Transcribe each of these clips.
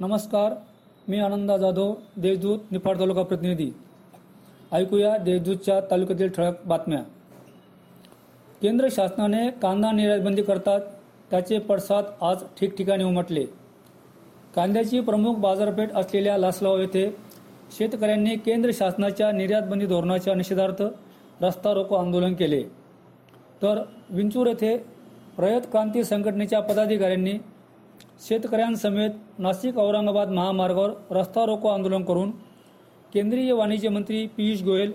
नमस्कार मी आनंदा जाधव देशदूत निफाड तालुका प्रतिनिधी. ऐकूया देशदूतच्या तालुक्यातील ठळक बातम्या. केंद्र शासनाने कांदा निर्यातबंदी करतात त्याचे पडसाद आज ठिकठिकाणी उमटले. कांद्याची प्रमुख बाजारपेठ असलेल्या लासलाव येथे शेतकऱ्यांनी केंद्र शासनाच्या निर्यातबंदी धोरणाच्या निषेधार्थ रस्ता रोको आंदोलन केले. तर विंचूर येथे रयत क्रांती संघटनेच्या पदाधिकाऱ्यांनी शेतकऱ्यांसमेत नाशिक औरंगाबाद महामार्गावर रस्ता रोको आंदोलन करून केंद्रीय वाणिज्य मंत्री पियुष गोयल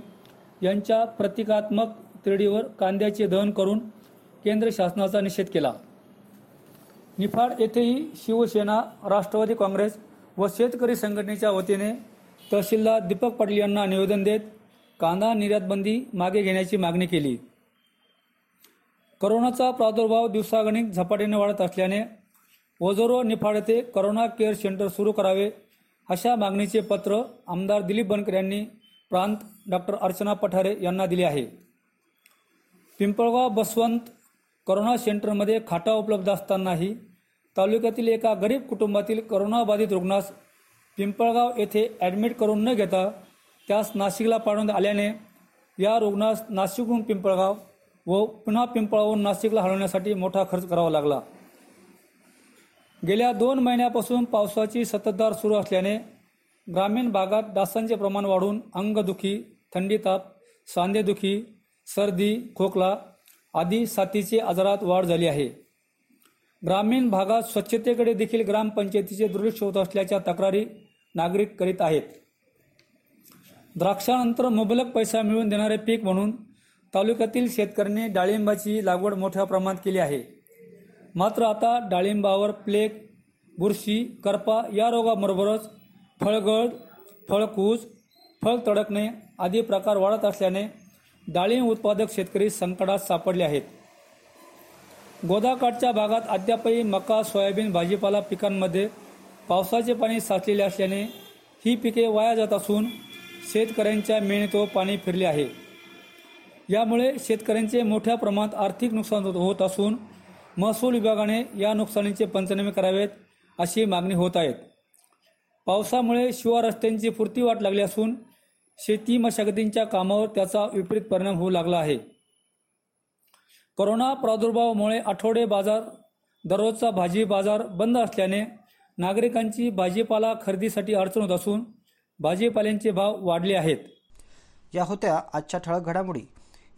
यांच्या प्रतिकात्मक तिरडीवर कांद्याचे दहन करून केंद्र शासनाचा निषेध केला. निफाड येथेही शिवसेना राष्ट्रवादी काँग्रेस व शेतकरी संघटनेच्या वतीने तहसीलदार दीपक पाटील यांना निवेदन देत कांदा निर्यात बंदी मागे घेण्याची मागणी केली. करोनाचा प्रादुर्भाव दिवसागणिक झपाट्याने वाढत असल्याने ओझोरो निफाड येथे करोना केअर सेंटर सुरू करावे अशा मागणीचे पत्र आमदार दिलीप बनकर यांनी प्रांत डॉक्टर अर्चना पठारे यांना दिले आहे. पिंपळगाव बसवंत करोना सेंटरमध्ये खाटा उपलब्ध असतानाही तालुक्यातील एका गरीब कुटुंबातील करोनाबाधित रुग्णास पिंपळगाव येथे ॲडमिट करून न घेता त्यास नाशिकला पाठवण्यात आल्याने या रुग्णास नाशिकहून पिंपळगाव व पुन्हा पिंपळावरून नाशिकला हलवण्यासाठी मोठा खर्च करावा लागला. गेल्या दोन महिन्यापासून पावसाची सततधार सुरू असल्याने ग्रामीण भागात डासांचे प्रमाण वाढून अंगदुखी थंडी ताप सांधेदुखी सर्दी खोकला आदी साथीचे आजारात वाढ झाली आहे. ग्रामीण भागात स्वच्छतेकडे देखील ग्रामपंचायतीचे दुर्लक्ष होत असल्याच्या तक्रारी नागरिक करीत आहेत. द्राक्षानंतर मुबलक पैसा मिळवून देणारे पीक म्हणून तालुक्यातील शेतकऱ्यांनी डाळिंबाची लागवड मोठ्या प्रमाणात केली आहे. मात्र आता डाळिंबावर प्लेग बुरशी करपा या रोगाबरोबरच फळगळ फळकूज फळ तडकणे आदी प्रकार वाढत असल्याने डाळिंब उत्पादक शेतकरी संकटात सापडले आहेत. गोदाकाठच्या भागात अद्यापही मका सोयाबीन भाजीपाला पिकांमध्ये पावसाचे पाणी साचलेले असल्याने ही पिके वाया जात असून शेतकऱ्यांच्या मेहनतो पाणी फिरले आहे. यामुळे शेतकऱ्यांचे मोठ्या प्रमाणात आर्थिक नुकसान होत- होत असून महसूल विभागाने या नुकसानीचे पंचनामे करावेत अशी मागणी होत आहेत. पावसामुळे शिवार रस्त्यांची पुरती वाट लागली असून शेती मशागतींच्या कामावर त्याचा विपरीत परिणाम होऊ लागला आहे. करोना प्रादुर्भावामुळे आठवडे बाजार दररोजचा भाजी बाजार बंद असल्याने नागरिकांची भाजीपाला खरेदीसाठी अडचण होत असून भाजीपाल्यांचे भाव वाढले आहेत. या होत्या आजच्या ठळक घडामोडी.